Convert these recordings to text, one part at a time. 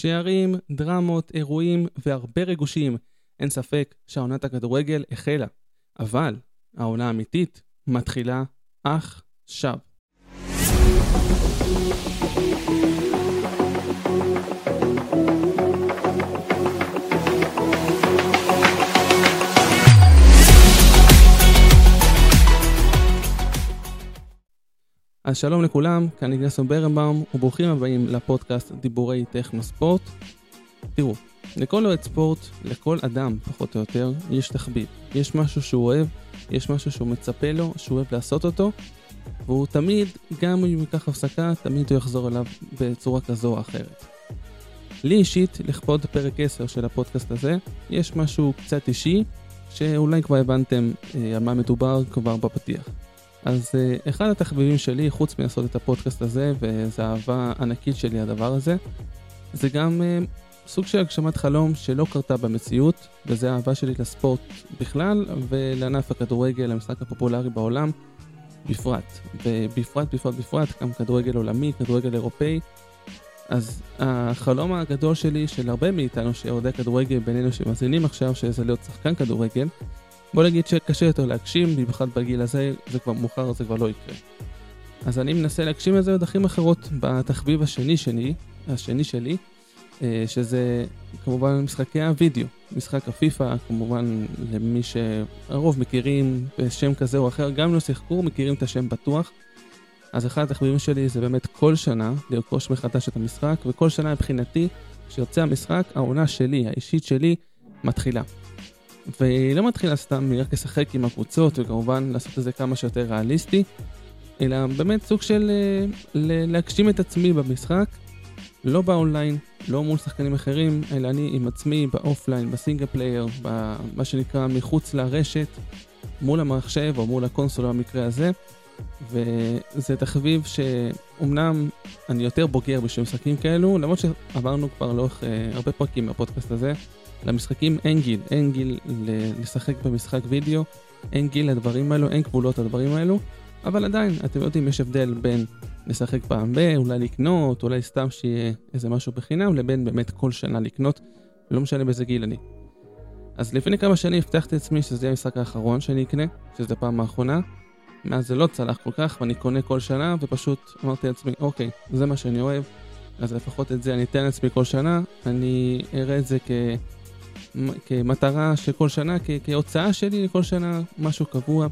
שערים, דרמות, אירועים והרבה ריגושים. אין ספק שהעונת הכדורגל החלה, אבל העונה האמיתית מתחילה עכשיו. אז שלום לכולם, כאן איגנסון ברנבאום, וברוכים הבאים לפודקאסט דיבורי טכנו ספורט. תראו, לכל אוהד ספורט, לכל אדם פחות או יותר, יש תחביב. יש משהו שהוא אוהב, יש משהו שהוא מצפה לו, שהוא אוהב לעשות אותו, והוא תמיד, גם אם ייקח הפסקה, תמיד הוא יחזור אליו בצורה כזו או אחרת. לי אישית, לכבוד פרק 10 של הפודקאסט הזה, יש משהו קצת אישי, שאולי כבר הבנתם אה, על מה מדובר כבר בפתיח. אז uh, אחד התחביבים שלי, חוץ מלעשות את הפודקאסט הזה, וזו אהבה ענקית שלי הדבר הזה, זה גם uh, סוג של הגשמת חלום שלא קרתה במציאות, וזה האהבה שלי לספורט בכלל, ולענף הכדורגל, המשחק הפופולרי בעולם, בפרט. ובפרט, בפרט, בפרט, גם כדורגל עולמי, כדורגל אירופאי. אז החלום הגדול שלי, של הרבה מאיתנו שאוהדי כדורגל בינינו שמאזינים עכשיו, שזה להיות שחקן כדורגל, בוא נגיד שקשה יותר להגשים, במיוחד בגיל הזה, זה כבר מאוחר, זה כבר לא יקרה. אז אני מנסה להגשים את זה בדרכים אחרות בתחביב השני שלי, השני שלי, אה, שזה כמובן משחקי הוידאו, משחק הפיפא, כמובן למי שהרוב מכירים בשם כזה או אחר, גם לא שיחקו, מכירים את השם בטוח. אז אחד התחביבים שלי זה באמת כל שנה לרכוש מחדש את המשחק, וכל שנה מבחינתי, כשיוצא המשחק, העונה שלי, האישית שלי, מתחילה. והיא לא מתחילה סתם רק לשחק עם הקבוצות וכמובן לעשות את זה כמה שיותר ריאליסטי, אלא באמת סוג של אה, להגשים את עצמי במשחק, לא באונליין, לא מול שחקנים אחרים, אלא אני עם עצמי ב offline, ב single player, במה שנקרא מחוץ לרשת, מול המחשב או מול הקונסולה במקרה הזה. וזה תחביב שאומנם אני יותר בוגר בשביל משחקים כאלו, למרות שעברנו כבר לאורך אה, הרבה פרקים בפודקאסט הזה, למשחקים אין גיל, אין גיל לשחק במשחק וידאו, אין גיל לדברים האלו, אין גבולות לדברים האלו, אבל עדיין, אתם יודעים, יש הבדל בין לשחק פעם ב, אולי לקנות, אולי סתם שיהיה איזה משהו בחינם, לבין באמת כל שנה לקנות, לא משנה באיזה גיל אני. אז לפני כמה שנים הבטחתי לעצמי שזה יהיה המשחק האחרון שאני אקנה, שזה הפעם האחרונה. מאז זה לא צלח כל כך, ואני קונה כל שנה, ופשוט אמרתי לעצמי, אוקיי, זה מה שאני אוהב, אז לפחות את זה אני אתן לעצמי כל שנה, אני אראה את זה כ... כמטרה שכל שנה, כ- כהוצאה שלי כל שנה, משהו קבוע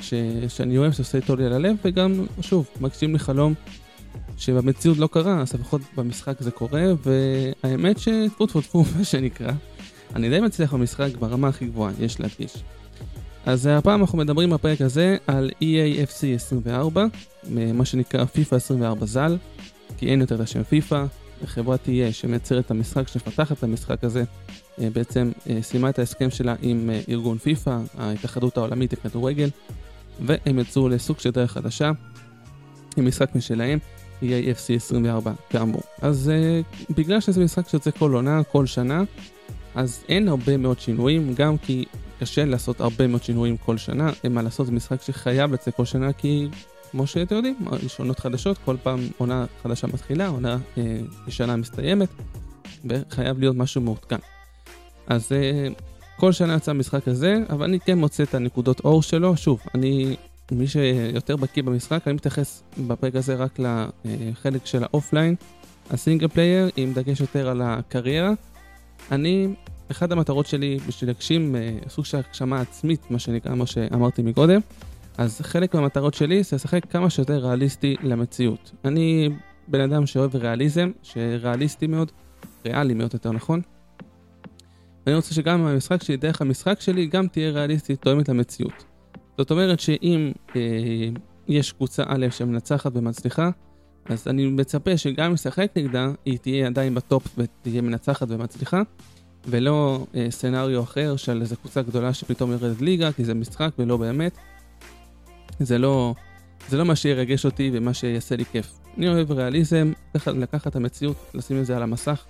ש- שאני אוהב, שעושה טוב לי על הלב, וגם, שוב, מגשים לי חלום שבמציאות לא קרה, אז לפחות במשחק זה קורה, והאמת שטפו טפו טפו, מה שנקרא, אני די מצליח במשחק ברמה הכי גבוהה, יש להדגיש. אז הפעם אנחנו מדברים בפרק הזה על EAFC 24, מה שנקרא FIFA 24 ז"ל, כי אין יותר את השם FIFA, חברת EA שמייצרת את המשחק, שמפתחת את המשחק הזה, אה, בעצם אה, סיימה את ההסכם שלה עם אה, ארגון פיפ"א, ההתאחדות העולמית לכדורגל, והם יצאו לסוג של דרך חדשה, עם משחק משלהם, EAFC 24 כאמור. אז בגלל שזה משחק שיוצא כל עונה, כל שנה, אז אין הרבה מאוד שינויים, גם כי קשה לעשות הרבה מאוד שינויים כל שנה, אין מה לעשות, זה משחק שחייב לצאת כל שנה, כי כמו שאתם יודעים, יש עונות חדשות, כל פעם עונה חדשה מתחילה, עונה אה, שנה מסתיימת, וחייב להיות משהו מעודכן. אז אה, כל שנה יצא המשחק הזה, אבל אני כן מוצא את הנקודות אור שלו. שוב, אני, מי שיותר בקיא במשחק, אני מתייחס בפרק הזה רק לחלק של ה offline, ה single player, עם דגש יותר על הקריירה. אני, אחת המטרות שלי בשביל להגשים אה, סוג של הגשמה עצמית, מה שנקרא, מה שאמרתי מקודם, אז חלק מהמטרות שלי זה לשחק כמה שיותר ריאליסטי למציאות. אני בן אדם שאוהב ריאליזם, שריאליסטי מאוד, ריאלי מאוד יותר נכון. ואני רוצה שגם המשחק שלי, דרך המשחק שלי, גם תהיה ריאליסטית, תואמת למציאות. זאת אומרת שאם אה, יש קבוצה א' שמנצחת ומצליחה, אז אני מצפה שגם אם אשחק נגדה, היא תהיה עדיין בטופ ותהיה מנצחת ומצליחה, ולא אה, סצנריו אחר של איזו קבוצה גדולה שפתאום יורדת ליגה, כי זה משחק ולא באמת. זה לא, זה לא מה שירגש אותי ומה שיעשה לי כיף. אני אוהב ריאליזם, לקחת את המציאות, לשים את זה על המסך,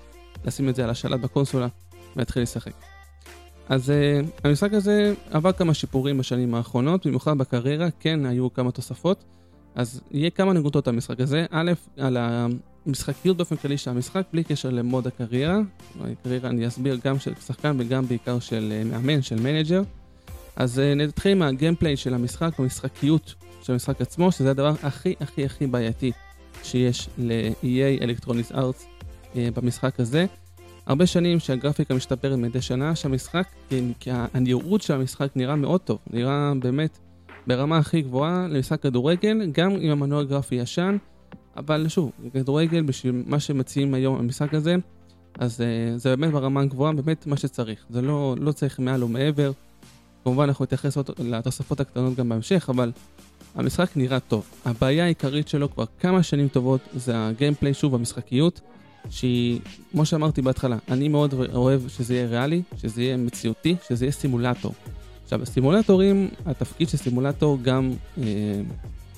לשים את זה על השלט בקונסולה, ולהתחיל לשחק. אז אה, המשחק הזה עבר כמה שיפורים בשנים האחרונות, במיוחד בקריירה, כן היו כמה תוספות, אז יהיה כמה נקודות המשחק הזה. א', על המשחקיות באופן כללי של המשחק, בלי קשר ל mode הקריירה. הקריירה אני אסביר גם של שחקן וגם בעיקר של אה, מאמן, של manager. אז אה, נתחיל עם הגיימפליי של המשחק, המשחקיות של המשחק עצמו, שזה הדבר הכי הכי הכי בעייתי שיש ל-EA אלקטרוניס ארץ במשחק הזה. הרבה שנים שהגרפיקה משתפרת מדי שנה, שהמשחק, כי הנראות של המשחק נראה מאוד טוב, נראה באמת ברמה הכי גבוהה למשחק כדורגל, גם עם המנוע גרפי ישן, אבל שוב, כדורגל בשביל מה שמציעים היום במשחק הזה, אז uh, זה באמת ברמה הגבוהה, באמת מה שצריך, זה לא, לא צריך מעל או מעבר. כמובן אנחנו נתייחס לתוספות הקטנות גם בהמשך, אבל המשחק נראה טוב. הבעיה העיקרית שלו כבר כמה שנים טובות זה הגיימפליי, שוב, המשחקיות. שהיא, כמו שאמרתי בהתחלה, אני מאוד אוהב שזה יהיה ריאלי, שזה יהיה מציאותי, שזה יהיה סימולטור. עכשיו, הסימולטורים, התפקיד של סימולטור גם, אה,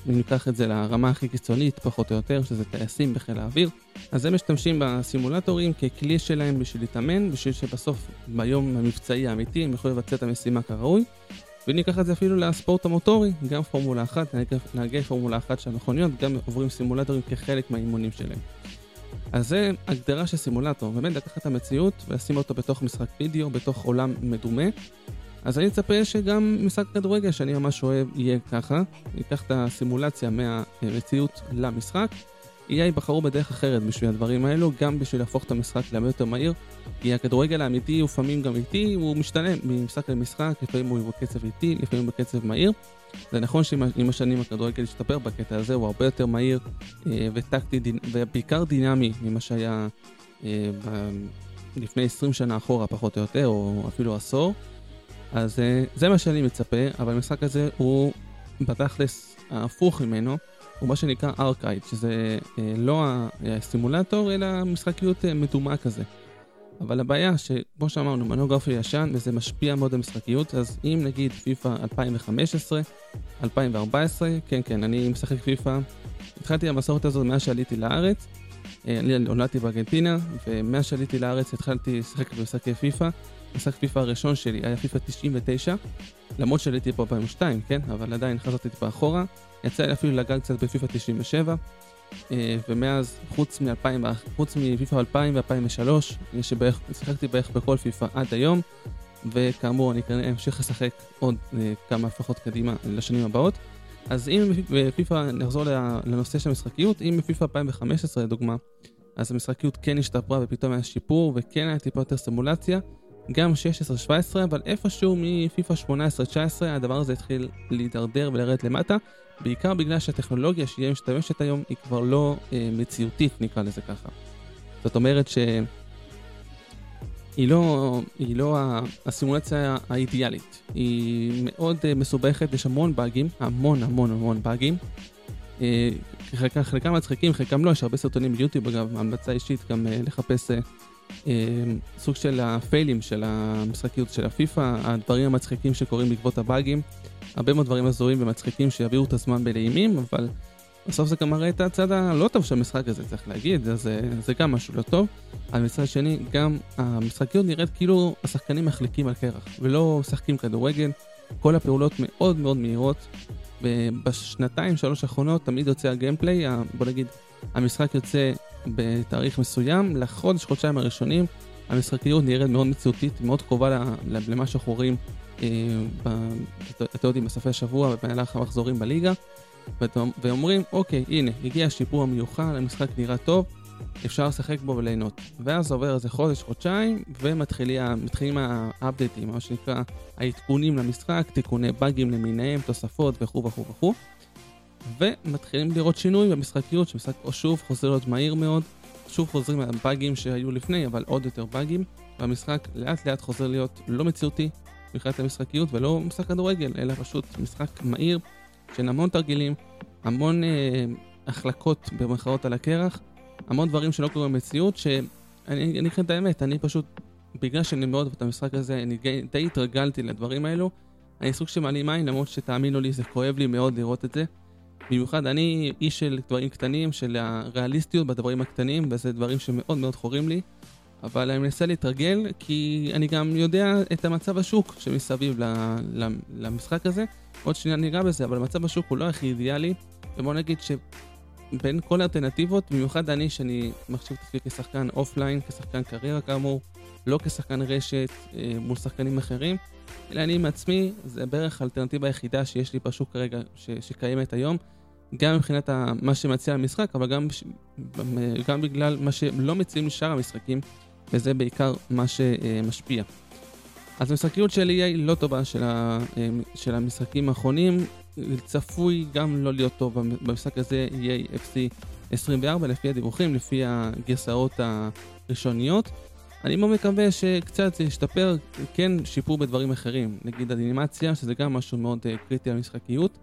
אם ניקח את זה לרמה הכי קיצונית, פחות או יותר, שזה טייסים בחיל האוויר, אז הם משתמשים בסימולטורים ככלי שלהם בשביל להתאמן, בשביל שבסוף, ביום המבצעי האמיתי, הם יוכלו לבצע את המשימה כראוי. ואם ניקח את זה אפילו לספורט המוטורי, גם פורמולה 1, נהגי פורמולה 1 של המכוניות, גם עוברים סימולטורים כחלק מהאימונים שלהם. אז זה הגדרה של סימולטור, באמת לקחת את המציאות ולשים אותו בתוך משחק וידאו, בתוך עולם מדומה. אז אני מצפה שגם משחק כדורגל שאני ממש אוהב יהיה ככה, ניקח את הסימולציה מהמציאות למשחק. EA בחרו בדרך אחרת בשביל הדברים האלו, גם בשביל להפוך את המשחק להרבה יותר מהיר, כי הכדורגל האמיתי הוא לפעמים גם איטי, הוא משתנה ממשחק למשחק, לפעמים הוא בקצב איטי, לפעמים בקצב מהיר. זה נכון שעם השנים הכדורגל השתפר בקטע הזה, הוא הרבה יותר מהיר אה, וטקטי ובעיקר דינמי ממה שהיה אה, לפני 20 שנה אחורה פחות או יותר, או אפילו עשור. אז אה, זה מה שאני מצפה, אבל המשחק הזה הוא בתכלס ההפוך ממנו, הוא מה שנקרא ארכייד, שזה לא הסימולטור אלא משחקיות מדומה כזה. אבל הבעיה שכמו שאמרנו, מנוע גרפי ישן וזה משפיע מאוד על משחקיות, אז אם נגיד פיפא 2015, 2014, כן כן, אני משחק פיפא, התחלתי המסורת הזאת מאז שעליתי לארץ, אה, אני נולדתי בארגנטינה, ומאז שעליתי לארץ התחלתי לשחק במשחקי פיפא. המשחק פיפא הראשון שלי היה פיפא 99, למרות שעליתי פה 2002, כן? אבל עדיין חזרתי טיפה אחורה. יצא לי אפילו לגעת קצת בפיפא 97, אה, ומאז, חוץ מ-2000, חוץ מפיפ"א 2000 ו-2003, שיחקתי בערך בכל פיפ"א עד היום, וכאמור, אני כנראה אמשיך לשחק עוד אה, כמה לפחות קדימה לשנים הבאות. אז אם בפיפ"א, נחזור לנושא של המשחקיות, אם בפיפ"א 2015 לדוגמה, אז המשחקיות כן השתפרה ופתאום היה שיפור וכן היה טיפה יותר סימולציה, גם 16-17, אבל איפשהו מפיפ"א 18-19 הדבר הזה התחיל להידרדר ולרדת למטה, בעיקר בגלל שהטכנולוגיה שהיא משתמשת היום היא כבר לא אה, מציאותית נקרא לזה ככה. זאת אומרת שהיא לא, היא לא הסימולציה האידיאלית, היא מאוד אה, מסובכת, יש המון באגים, המון המון המון באגים. אה, חלקם, מצחיקים, חלקם לא, יש הרבה סרטונים ביוטיוב אגב, המלצה אישית גם אה, לחפש אה, סוג של הפיילים של המשחקיות של הפיפא, הדברים המצחיקים שקורים בעקבות הבאגים. הרבה מאוד דברים הזויים ומצחיקים שיעבירו את הזמן בנעימים, אבל בסוף זה גם מראה את הצד הלא טוב של המשחק הזה, צריך להגיד, אז זה, זה גם משהו לא טוב. אבל מצד שני, גם המשחקיות נראית כאילו השחקנים מחליקים על קרח, ולא משחקים כדורגל. כל הפעולות מאוד מאוד מהירות, ובשנתיים שלוש האחרונות תמיד יוצא הגיימפליי, בוא נגיד, המשחק יוצא בתאריך מסוים, לחודש, חודשיים הראשונים, המשחקיות נראית מאוד מציאותית, מאוד קרובה למה שאנחנו רואים אה, יודעים, בסופי השבוע ובמהלך המחזורים בליגה, ואומרים, אוקיי, הנה, הגיע השיפור המיוחד, המשחק נראה טוב, אפשר לשחק בו וליהנות. ואז עובר איזה חודש, חודשיים, ומתחילים האפדייטים, מה שנקרא העדכונים למשחק, תיקוני באגים למיניהם, תוספות וכו' וכו' וכו'. ומתחילים לראות שינוי במשחקיות, שמשחק שוב חוזר להיות מהיר מאוד, שוב חוזרים הבאגים שהיו לפני, אבל עוד יותר באגים, והמשחק לאט לאט חוזר להיות לא מציאותי, מבחינת המשחקיות ולא משחק כדורגל, אלא פשוט משחק מהיר, של המון תרגילים, המון אה, החלקות במרכאות על הקרח, המון דברים שלא קורים במציאות, שאני אגיד לכם את האמת, אני פשוט, בגלל שאני מאוד אוהב את המשחק הזה, אני די התרגלתי לדברים האלו, אני סוג של מעלים עין, למרות שתאמינו לי, זה כואב לי מאוד לראות את זה. במיוחד אני איש של דברים קטנים, של הריאליסטיות בדברים הקטנים, וזה דברים שמאוד מאוד חורים לי. אבל אני מנסה להתרגל, כי אני גם יודע את המצב השוק שמסביב למשחק הזה. עוד שנייה ניגע בזה, אבל מצב השוק הוא לא הכי אידיאלי, ובוא נגיד בין כל האלטרנטיבות, במיוחד אני, שאני מחשיב את עצמי כשחקן אופליין, כשחקן קריירה כאמור, לא כשחקן רשת אה, מול שחקנים אחרים, אלא אני עם עצמי, זה בערך האלטרנטיבה היחידה שיש לי בשוק כרגע, ש, שקיימת היום, גם מבחינת ה, מה שמציע למשחק, אבל גם, גם בגלל מה שלא מציעים לשאר המשחקים, וזה בעיקר מה שמשפיע. אז המשחקיות של EA לא טובה של, ה, של המשחקים האחרונים, צפוי גם לא להיות טוב במשחק הזה, EA FC 24 לפי הדיווחים, לפי הגרסאות הראשוניות. אני מאוד מקווה שקצת זה ישתפר, כן שיפור בדברים אחרים, נגיד אנימציה, שזה גם משהו מאוד uh, קריטי למשחקיות.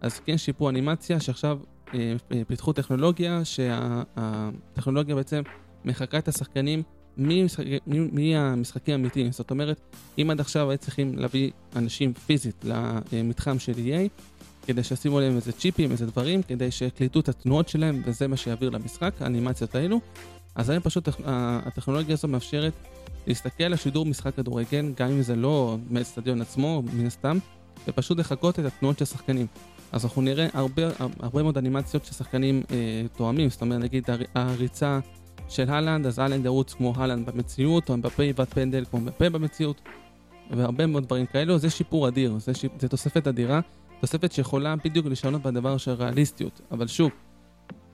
אז כן שיפור אנימציה, שעכשיו uh, פיתחו טכנולוגיה, שהטכנולוגיה בעצם מחקה את השחקנים מהמשחקים האמיתיים. זאת אומרת, אם עד עכשיו היו צריכים להביא אנשים פיזית למתחם של EA, כדי שישימו להם איזה צ'יפים, איזה דברים, כדי שיקליטו את התנועות שלהם, וזה מה שיעביר למשחק, האנימציות האלו. אז היום פשוט הטכנולוגיה הזו מאפשרת להסתכל על שידור משחק כדורגל, גם אם זה לא מהאצטדיון עצמו, מן הסתם, ופשוט לחכות את התנועות של השחקנים. אז אנחנו נראה הרבה, הרבה מאוד אנימציות ששחקנים אה, תואמים, זאת אומרת נגיד הריצה של הלנד, אז הלנד ירוץ כמו הלנד במציאות, או אמבפה יבט פנדל כמו אמבפה במציאות, והרבה מאוד דברים כאלו, זה שיפור אדיר, זה, שיפ... זה תוספת אדירה, תוספת שיכולה בדיוק לשנות בדבר של ריאליסטיות, אבל שוב,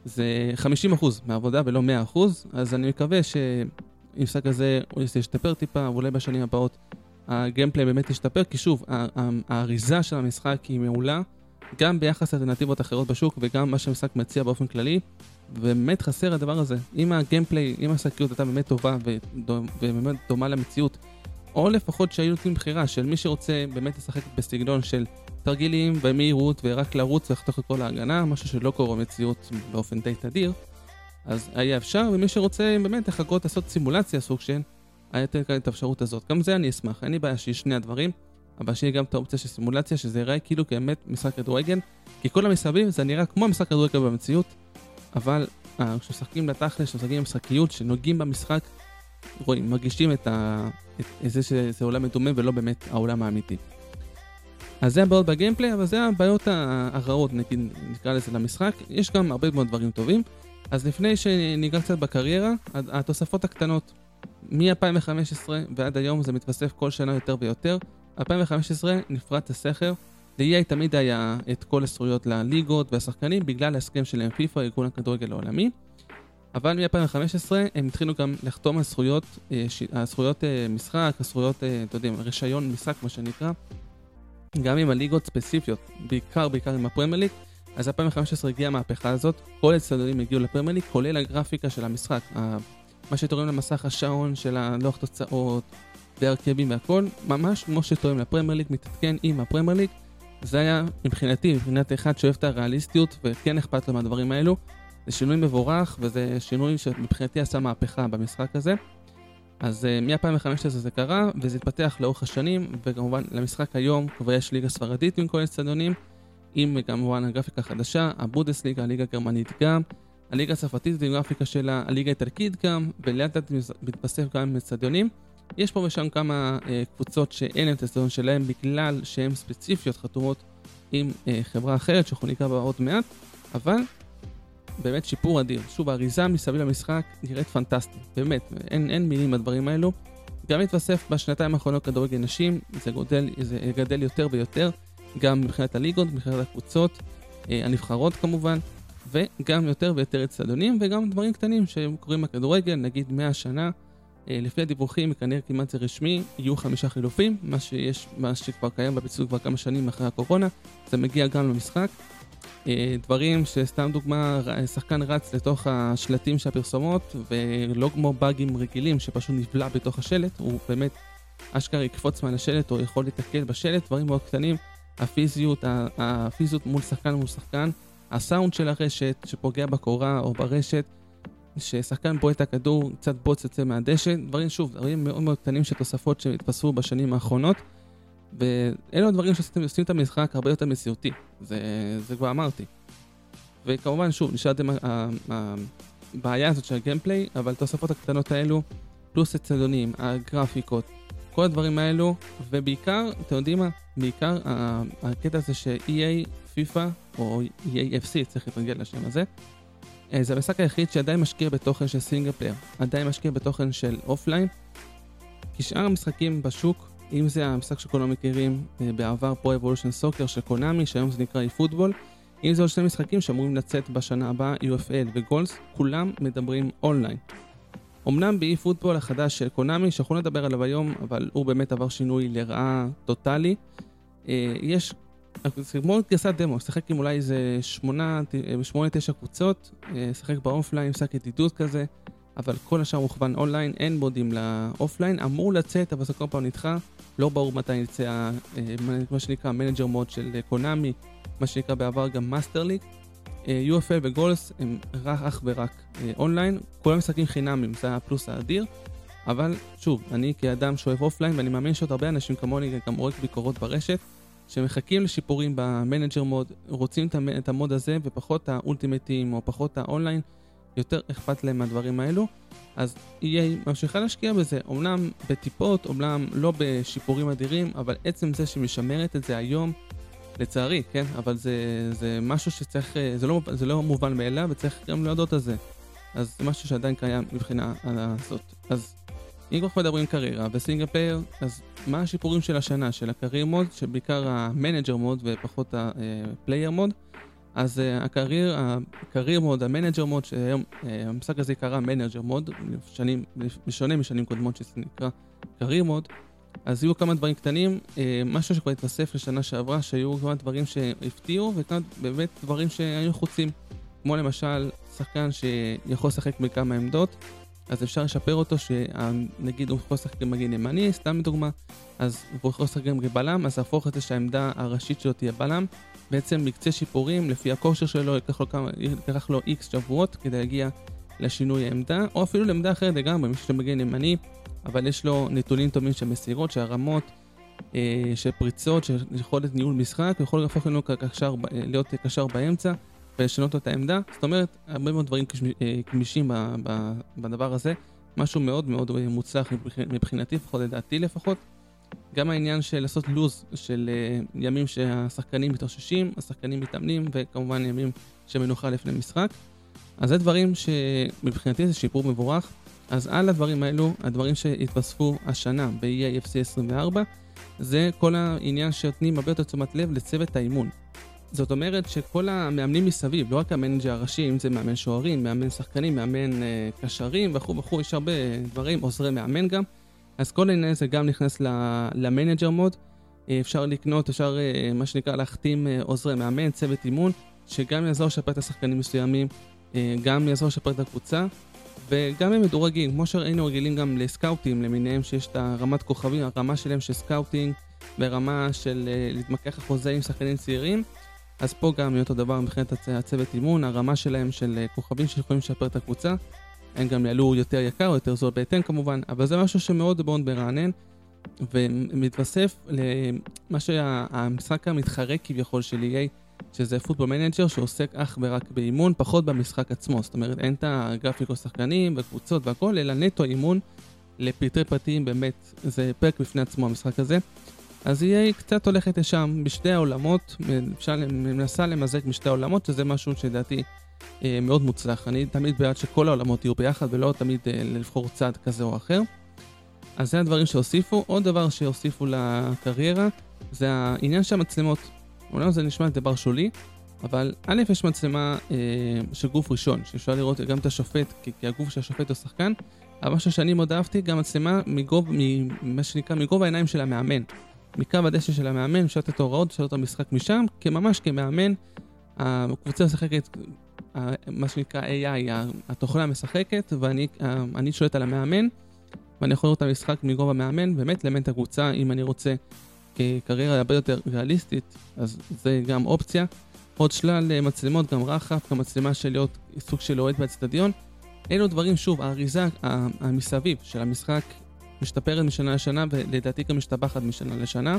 זה 50% מהעבודה ולא 100%, אז אני מקווה שהמשחק הזה הוא ישתפר טיפה, ואולי בשנים הבאות הגיימפליי באמת ישתפר, כי שוב, האריזה של המשחק היא מעולה, גם ביחס לאלטרנטיבות אחרות בשוק וגם מה שהמשחק מציע באופן כללי, ובאמת חסר הדבר הזה. אם הגיימפליי, אם השחקיות הייתה באמת טובה ובאמת דומה למציאות, או לפחות שהיו נותנים בחירה של מי שרוצה באמת לשחק בסגנון של תרגילים ומהירות ורק לרוץ ולחתוך את כל ההגנה, משהו שלא קורה במציאות באופן די תדיר, אז היה אפשר, ומי שרוצה באמת לחכות לעשות סימולציה סוג של, היה יותר כאן את האפשרות הזאת. גם זה אני אשמח, אין לי בעיה שיש שני הדברים, אבל שיהיה גם את האופציה של סימולציה, שזה ייראה כאילו באמת משחק כדורגל, כי כל המסביב זה נראה כמו משחק כדורגל במציאות, אבל אה, כשמשחקים לתכל'ס, כשמשחקים במשחקיות, שנוגעים במשחק, רואים, מרגישים את, ה... את זה שזה עולם מדומה ולא באמת העולם האמיתי. אז זה הבעיות בגיימפליי, אבל זה הבעיות הרעות, נגיד, נקרא לזה למשחק. יש גם הרבה מאוד דברים טובים. אז לפני שניגע קצת בקריירה, התוספות הקטנות, מ-2015 ועד היום זה מתווסף כל שנה יותר ויותר. 2015 נפרץ הסכר, ל-EA תמיד היה את כל הזכויות לליגות והשחקנים בגלל ההסכם שלהם פיפ"א, ארגון הכדורגל העולמי. אבל מ-2015 הם התחילו גם לחתום על זכויות, אה, זכויות אה, משחק, זכויות, אה, אתה יודע, רישיון משחק מה שנקרא, גם עם הליגות ספציפיות, בעיקר בעיקר עם הפרמייר אז 2015 הגיעה המהפכה הזאת, כל הצדדים הגיעו לפרמייר כולל הגרפיקה של המשחק, מה שתורם למסך השעון של הלוח תוצאות והרכבים והכל, ממש כמו שתורם לפרמייר מתעדכן עם הפרמייר. זה היה מבחינתי, מבחינת אחד שאוהב את הריאליסטיות וכן אכפת לו מהדברים האלו. זה שינוי מבורך וזה שינוי שמבחינתי עשה מהפכה במשחק הזה. אז uh, מ-2015 זה קרה, וזה התפתח לאורך השנים, וכמובן למשחק היום כבר יש ליגה ספרדית עם כל האצטדיונים, עם כמובן הגרפיקה החדשה, הבודסליגה, הליגה הגרמנית גם, הליגה הצרפתית עם גרפיקה שלה, הליגה האיטלקית גם, ולאט לאט מתווסף גם עם אצטדיונים. יש פה ושם כמה uh, קבוצות שאין להם את האצטדיון שלהם בגלל שהן ספציפיות חתומות עם uh, חברה אחרת שאנחנו נקרא בה עוד מעט, אבל באמת שיפור אדיר. שוב, האריזה מסביב למשחק נראית פנטסטית, באמת, אין, אין מילים בדברים האלו. גם התווסף בשנתיים האחרונות כדורגל נשים, זה גודל, זה גדל יותר ויותר, גם מבחינת הליגות, מבחינת הקבוצות, אה, הנבחרות כמובן, וגם יותר ויותר אצטדיונים, וגם דברים קטנים שקורים בכדורגל, נגיד 100 שנה, אה, לפי הדיווחים, כנראה כמעט זה רשמי, יהיו חמישה חילופים, מה שיש, מה שכבר קיים בביצוע כבר כמה שנים אחרי הקורונה, זה מגיע גם למשחק. אה, דברים שסתם דוגמה, שחקן רץ לתוך השלטים של הפרסומות ולא כמו באגים רגילים שפשוט נבלע בתוך השלט, הוא באמת אשכרה יקפוץ מעל השלט או יכול להתקל בשלט, דברים מאוד קטנים, הפיזיות, הפיזיות מול שחקן מול שחקן, הסאונד של הרשת שפוגע בקורה או ברשת, ששחקן בועט את הכדור, קצת בוץ יוצא מהדשא, דברים שוב, דברים מאוד מאוד קטנים של תוספות שהתפספו בשנים האחרונות. ואלו הדברים שעושים את המשחק הרבה יותר מציאותי, זה, זה כבר אמרתי. וכמובן, שוב, נשארתם הבעיה הזאת של הגיימפליי, אבל התוספות הקטנות האלו, פלוס האצטדיונים, הגרפיקות, כל הדברים האלו, ובעיקר, אתם יודעים מה? בעיקר הקטע הזה ש-EA, FIFA, או EA FC, צריך להתרגל לשם הזה, אה, זה המשחק היחיד שעדיין משקיע בתוכן של single player, עדיין משקיע בתוכן של offline, כי שאר המשחקים בשוק, אם זה המשחק שכולם מכירים אה, בעבר Pro Evolution Soccer של Konami, שהיום זה נקרא eFootball, אם זה עוד שני משחקים שאמורים לצאת בשנה הבאה, UFL ו Goals, כולם מדברים אונליין. אמנם ב eFootball החדש של Konami, שיכולנו לדבר עליו היום, אבל הוא באמת עבר שינוי לרעה טוטאלי. אה, יש, כמו גרסת דמו, לשחק עם אולי איזה שמונה, שמונה, תשע קבוצות, לשחק ב offline, משחק ידידות כזה, אבל כל השאר מוכוון אונליין, אין מודים ל offline, אמור לצאת, אבל זה כל פעם נדחה, לא ברור מתי יצא אה, מה שנקרא manager mode של Konami, מה שנקרא בעבר גם Master League. UFL ו Goals הם רק אך ורק אונליין, כולם משחקים חינמים, זה הפלוס האדיר. אבל שוב, אני כאדם שאוהב offline, ואני מאמין שעוד הרבה אנשים כמוני גם עורך ביקורות ברשת, שמחכים לשיפורים ב manager mode, רוצים את ה mode הזה ופחות ה Ultimate Team או פחות האונליין, יותר אכפת להם מהדברים האלו. אז EA ממשיכה להשקיע בזה, אמנם בטיפות, אמנם לא בשיפורים אדירים, אבל עצם זה שמשמרת את זה היום, לצערי, כן, אבל זה, זה משהו שצריך, זה לא, זה לא מובן מאליו וצריך גם להודות על זה. אז זה משהו שעדיין קיים מבחינה הזאת. אז אם כבר מדברים קריירה וסינגל אז מה השיפורים של השנה של ה career mode, שבעיקר ה manager mode ופחות ה player mode? אז אה, ה career, ה career mode, ה manager mode, שהיום אה, המשחק הזה יקרא manager mode, שנים, בשונה משנים קודמות שזה נקרא קרייר מוד, אז יהיו כמה דברים קטנים, uh, משהו שכבר התווסף לשנה שעברה, שהיו כמה דברים שהפתיעו, וכמה באמת דברים שהיו חוצים, כמו למשל שחקן שיכול לשחק בכמה עמדות, אז אפשר לשפר אותו, שנגיד הוא יכול לשחק כמגן ימני, סתם דוגמה, אז הוא יכול לשחק גם כבלם, אז להפוך את זה שהעמדה הראשית שלו תהיה בלם, בעצם מקצה שיפורים, לפי הכושר שלו, ייקח לו, כמה, לו איקס שבועות כדי להגיע לשינוי העמדה, או אפילו לעמדה אחרת לגמרי, מישהו שמגן ימני, אבל יש לו נתונים טובים של מסירות, של הרמות, אה, של פריצות, של יכולת ניהול משחק, הוא יכול להפוך לנו כקשר, להיות קשר באמצע. ולשנות לו את העמדה. זאת אומרת, הרבה מאוד דברים גמישים בדבר הזה. משהו מאוד מאוד מוצלח מבחינתי, לפחות לדעתי לפחות. גם העניין של לעשות לוז של uh, ימים שהשחקנים מתאוששים, השחקנים מתאמנים, וכמובן ימים שמנוחה לפני משחק. אז זה דברים שמבחינתי זה שיפור מבורך. אז על הדברים האלו, הדברים שהתווספו השנה ב-EAFC 24, זה כל העניין שנותנים הרבה יותר תשומת לב לצוות האימון. זאת אומרת שכל המאמנים מסביב, לא רק ה manager הראשי, אם זה מאמן שוערים, מאמן שחקנים, מאמן אה, קשרים וכו' וכו', יש הרבה דברים, עוזרי מאמן גם. אז כל העניין הזה גם נכנס ל manager mode. אה, אפשר לקנות, אפשר אה, מה שנקרא להחתים אה, עוזרי מאמן, צוות אימון, שגם יעזור לשפר את השחקנים מסוימים, גם יעזור לשפר את הקבוצה, וגם הם מדורגים, כמו שראינו רגילים גם לסקאוטים למיניהם, שיש את הרמת כוכבים, הרמה שלהם של scouting, ברמה של להתמקח אחוזי עם שחקנים צעירים. אז פה גם יהיה אותו דבר מבחינת הצוות אימון, הרמה שלהם של כוכבים שיכולים לשפר את הקבוצה. הם גם יעלו יותר יקר או יותר זול בהתאם כמובן, אבל זה משהו שמאוד מאוד מרענן, ומתווסף למה שהמשחק המתחרה כביכול של EA, שזה Football Manager שעוסק אך ורק באימון, פחות במשחק עצמו. זאת אומרת, אין את הגרפיקות שחקנים וקבוצות והכל, אלא נטו אימון לפרטי פרטים, באמת, זה פרק בפני עצמו המשחק הזה. אז היא קצת הולכת לשם בשתי העולמות, אפשר, מנסה למזג משתי העולמות, שזה משהו שלדעתי אה, מאוד מוצלח. אני תמיד בעד שכל העולמות יהיו ביחד ולא תמיד אה, לבחור צד כזה או אחר. אז זה הדברים שהוסיפו. עוד דבר שהוסיפו לקריירה זה העניין של המצלמות. אולי זה נשמע דבר שולי, אבל א', יש מצלמה אה, של גוף ראשון, שאפשר לראות גם את השופט, כי, כי הגוף של השופט הוא שחקן, אבל משהו שאני מאוד אהבתי, גם מצלמה מגוב, ממה שנקרא, מגובה העיניים של המאמן. מקו הדשא של המאמן, אפשר לתת הוראות, אפשר לתת המשחק משם, כממש כמאמן, הקבוצה משחקת, מה שנקרא AI, התוכנה משחקת, ואני שולט על המאמן, ואני יכול לראות את המשחק מגובה המאמן, באמת למד את הקבוצה, אם אני רוצה כקריירה הרבה יותר ריאליסטית, אז זה גם אופציה. עוד שלל אה, מצלמות, גם רחף, גם מצלמה של להיות סוג של אוהד באצטדיון. אלו דברים, שוב, האריזה המסביב של המשחק משתפרת משנה לשנה ולדעתי גם משתבחת משנה לשנה.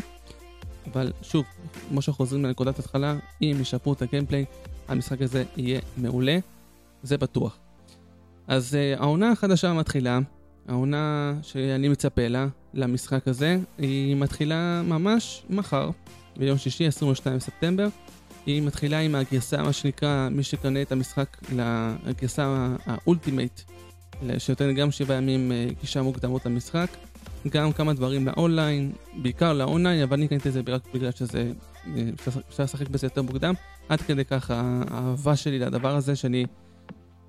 אבל שוב, כמו שאנחנו חוזרים לנקודת התחלה, אם ישפרו את ה gameplay, המשחק הזה יהיה מעולה, זה בטוח. אז אה, העונה החדשה מתחילה, העונה שאני מצפה לה, למשחק הזה, היא מתחילה ממש מחר, ביום שישי 22 בספטמבר. היא מתחילה עם הגרסה, מה שנקרא, מי שקנה את המשחק לגרסה ה ultimate, שנותנת גם שבעה ימים אה, גישה מוקדמות למשחק, גם כמה דברים לאונליין, בעיקר לאונליין, אבל אני קניתי את זה רק בגלל שזה, אה, אפשר לשחק בזה יותר מוקדם, עד כדי כך האהבה שלי לדבר הזה, שאני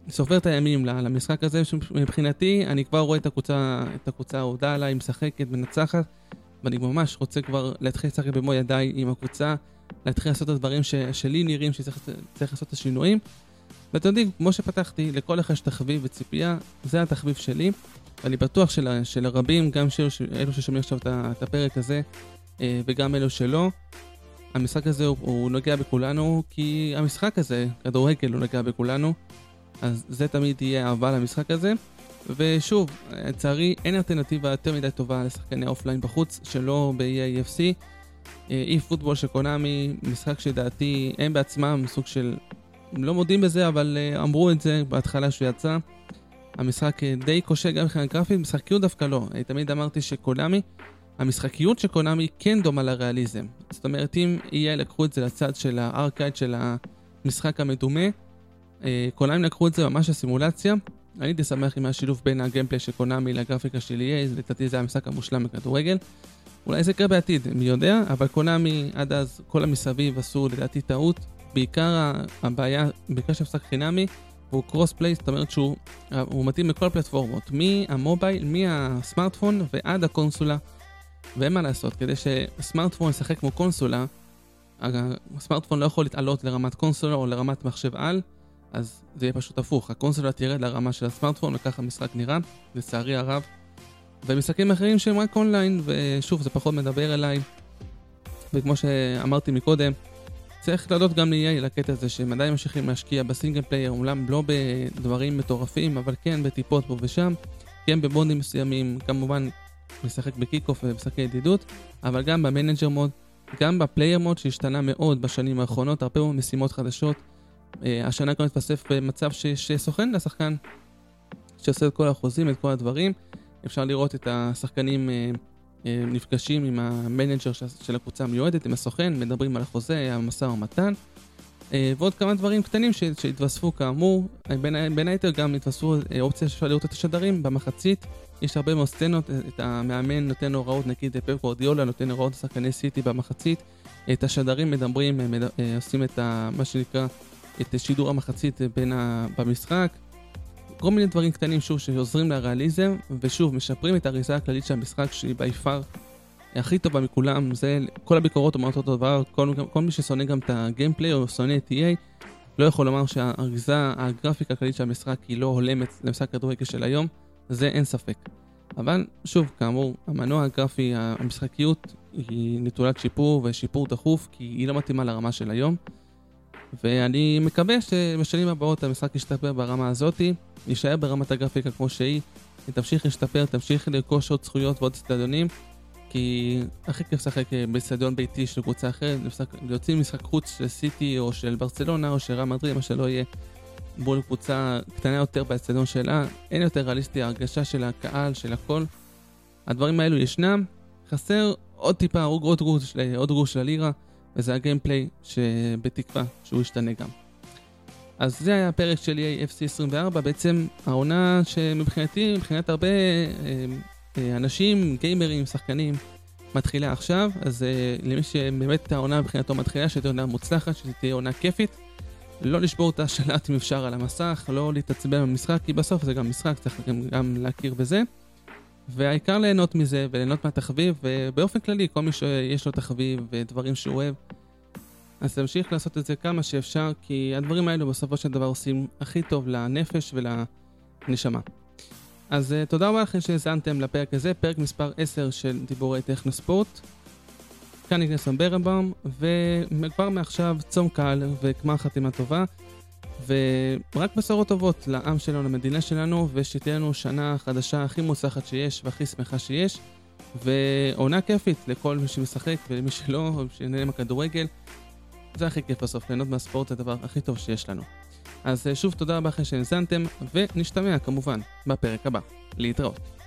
סופר את הימים למשחק הזה, שמבחינתי אני כבר רואה את הקבוצה, את הקבוצה האהודה עליי, משחקת, מנצחת, ואני ממש רוצה כבר להתחיל לשחק במו ידיי עם הקבוצה, להתחיל לעשות את הדברים ש, שלי נראים שצריך לעשות את השינויים. ואתם יודעים, כמו שפתחתי, לכל אחד יש תחביב וציפייה, זה התחביב שלי. ואני בטוח של, שלרבים, גם של אלו ששומעים עכשיו את הפרק הזה, אה, וגם אלו שלא, המשחק הזה הוא, הוא נוגע בכולנו, כי המשחק הזה, כדורגל, הוא נוגע בכולנו. אז זה תמיד יהיה אהבה למשחק הזה. ושוב, לצערי אין אלטרנטיבה יותר מדי טובה לשחקני offline בחוץ, שלא ב-EAFC. eFootball של Konami, משחק שלדעתי הם בעצמם סוג של, לא מודים בזה, אבל אה, אמרו את זה בהתחלה שהוא יצא. המשחק אה, די קשה גם מבחינה גרפית, משחקיות דווקא לא. אני תמיד אמרתי שקונאמי, המשחקיות של קונאמי כן דומה לריאליזם. זאת אומרת, אם יהיה לקחו את זה לצד של הארכייד של המשחק המדומה, אה, קונאמי לקחו את זה ממש לסימולציה. אני הייתי שמח עם השילוב בין הגיימפליי של קונאמי לגרפיקה של EA, לדעתי זה המשחק המושלם בכדורגל. אולי זה יקרה בעתיד, מי יודע, אבל קונאמי עד אז, כל המסביב עשו לדעתי טעות. בעיקר הבעיה, של משחק חינמי, הוא קרוס פליי, זאת אומרת שהוא מתאים לכל הפלטפורמות, מהמובייל, מהסמארטפון ועד הקונסולה. ואין מה לעשות, כדי שסמארטפון ישחק כמו קונסולה, הסמארטפון לא יכול להתעלות לרמת קונסולה או לרמת מחשב על, אז זה יהיה פשוט הפוך, הקונסולה תרד לרמה של הסמארטפון וככה המשחק נראה, לצערי הרב. ומשחקים אחרים שהם רק אונליין, ושוב, זה פחות מדבר אליי. וכמו שאמרתי מקודם, צריך להודות גם ל-EA לקטע הזה שהם עדיין ממשיכים להשקיע ב single player, אולם לא בדברים מטורפים, אבל כן בטיפות פה ושם, כן בבאגים מסוימים, כמובן משחק בkick-off ומשחקי ידידות, אבל גם ב manager mode, גם ב player mode שהשתנה מאוד בשנים האחרונות, הרבה מאוד משימות חדשות. אה, השנה גם מתווסף במצב שיש סוכן לשחקן שעושה את כל החוזים, את כל הדברים. אפשר לראות את השחקנים אה, נפגשים עם המנג'ר של הקבוצה המיועדת, עם הסוכן, מדברים על החוזה, המשא ומתן. אה, ועוד כמה דברים קטנים שהתווספו כאמור, בין, בין היתר גם התווספו אופציה שאפשר לראות את השדרים במחצית. יש הרבה מאוד סצנות, את המאמן נותן הוראות, נגיד פפ גורדיולה נותן הוראות לשחקני סיטי במחצית. את השדרים מדברים, עושים את ה, מה שנקרא, את שידור המחצית במשחק. כל מיני דברים קטנים שוב שעוזרים לריאליזם, ושוב משפרים את האריזה הכללית של המשחק שהיא בי פאר הכי טובה מכולם, זה כל הביקורות אומרות אותו דבר, כל, כל מי ששונא גם את הגיימפליי או שונא את EA לא יכול לומר שהאריזה, הגרפיקה הכללית של המשחק היא לא הולמת למשחק כדורגל של היום, זה אין ספק. אבל שוב, כאמור, המנוע הגרפי, המשחקיות היא נטולת שיפור ושיפור דחוף כי היא לא מתאימה לרמה של היום. ואני מקווה שבשנים הבאות המשחק ישתפר ברמה הזאתי, יישאר ברמת הגרפיקה כמו שהיא, תמשיך להשתפר, תמשיך לרכוש עוד זכויות ועוד צדדונים, כי הכי כיף לשחק באצטדיון ביתי של קבוצה אחרת, להוציא משחק חוץ של סיטי או של ברצלונה או של רם מדריד, מה שלא יהיה, מול קבוצה קטנה יותר באצטדיון שלה, אין יותר ריאליסטי ההרגשה של הקהל, של הכל. הדברים האלו ישנם, חסר עוד טיפה, עוד גרוש של הלירה. וזה הגיימפליי שבתקווה שהוא ישתנה גם. אז זה היה הפרק של EA FC 24, בעצם העונה שמבחינתי, מבחינת הרבה אה, אה, אנשים, גיימרים, שחקנים, מתחילה עכשיו, אז אה, למי שבאמת העונה מבחינתו מתחילה, שתהיה עונה מוצלחת, שתהיה עונה כיפית, לא לשבור את השלט אם אפשר על המסך, לא להתעצבן במשחק, כי בסוף זה גם משחק, צריך גם, גם להכיר בזה. והעיקר ליהנות מזה וליהנות מהתחביב, ובאופן כללי, כל מי שיש לו תחביב ודברים שהוא אוהב, אז תמשיך לעשות את זה כמה שאפשר, כי הדברים האלו בסופו של דבר עושים הכי טוב לנפש ולנשמה. אז uh, תודה רבה לכם שהאזנתם לפרק הזה, פרק מספר 10 של דיבורי טכנו ספורט. כאן נגנסון ברנבאום, וכבר מעכשיו צום קל וגמר חתימה טובה. ורק בשורות טובות לעם שלנו, למדינה שלנו, ושתהיה לנו שנה חדשה הכי מוצלחת שיש והכי שמחה שיש. ועונה כיפית לכל מי שמשחק ולמי שלא, שנהנה מהכדורגל. זה הכי כיף בסוף, ליהנות מהספורט זה הדבר הכי טוב שיש לנו. אז שוב תודה רבה אחרי שהאזנתם, ונשתמע כמובן בפרק הבא. להתראות.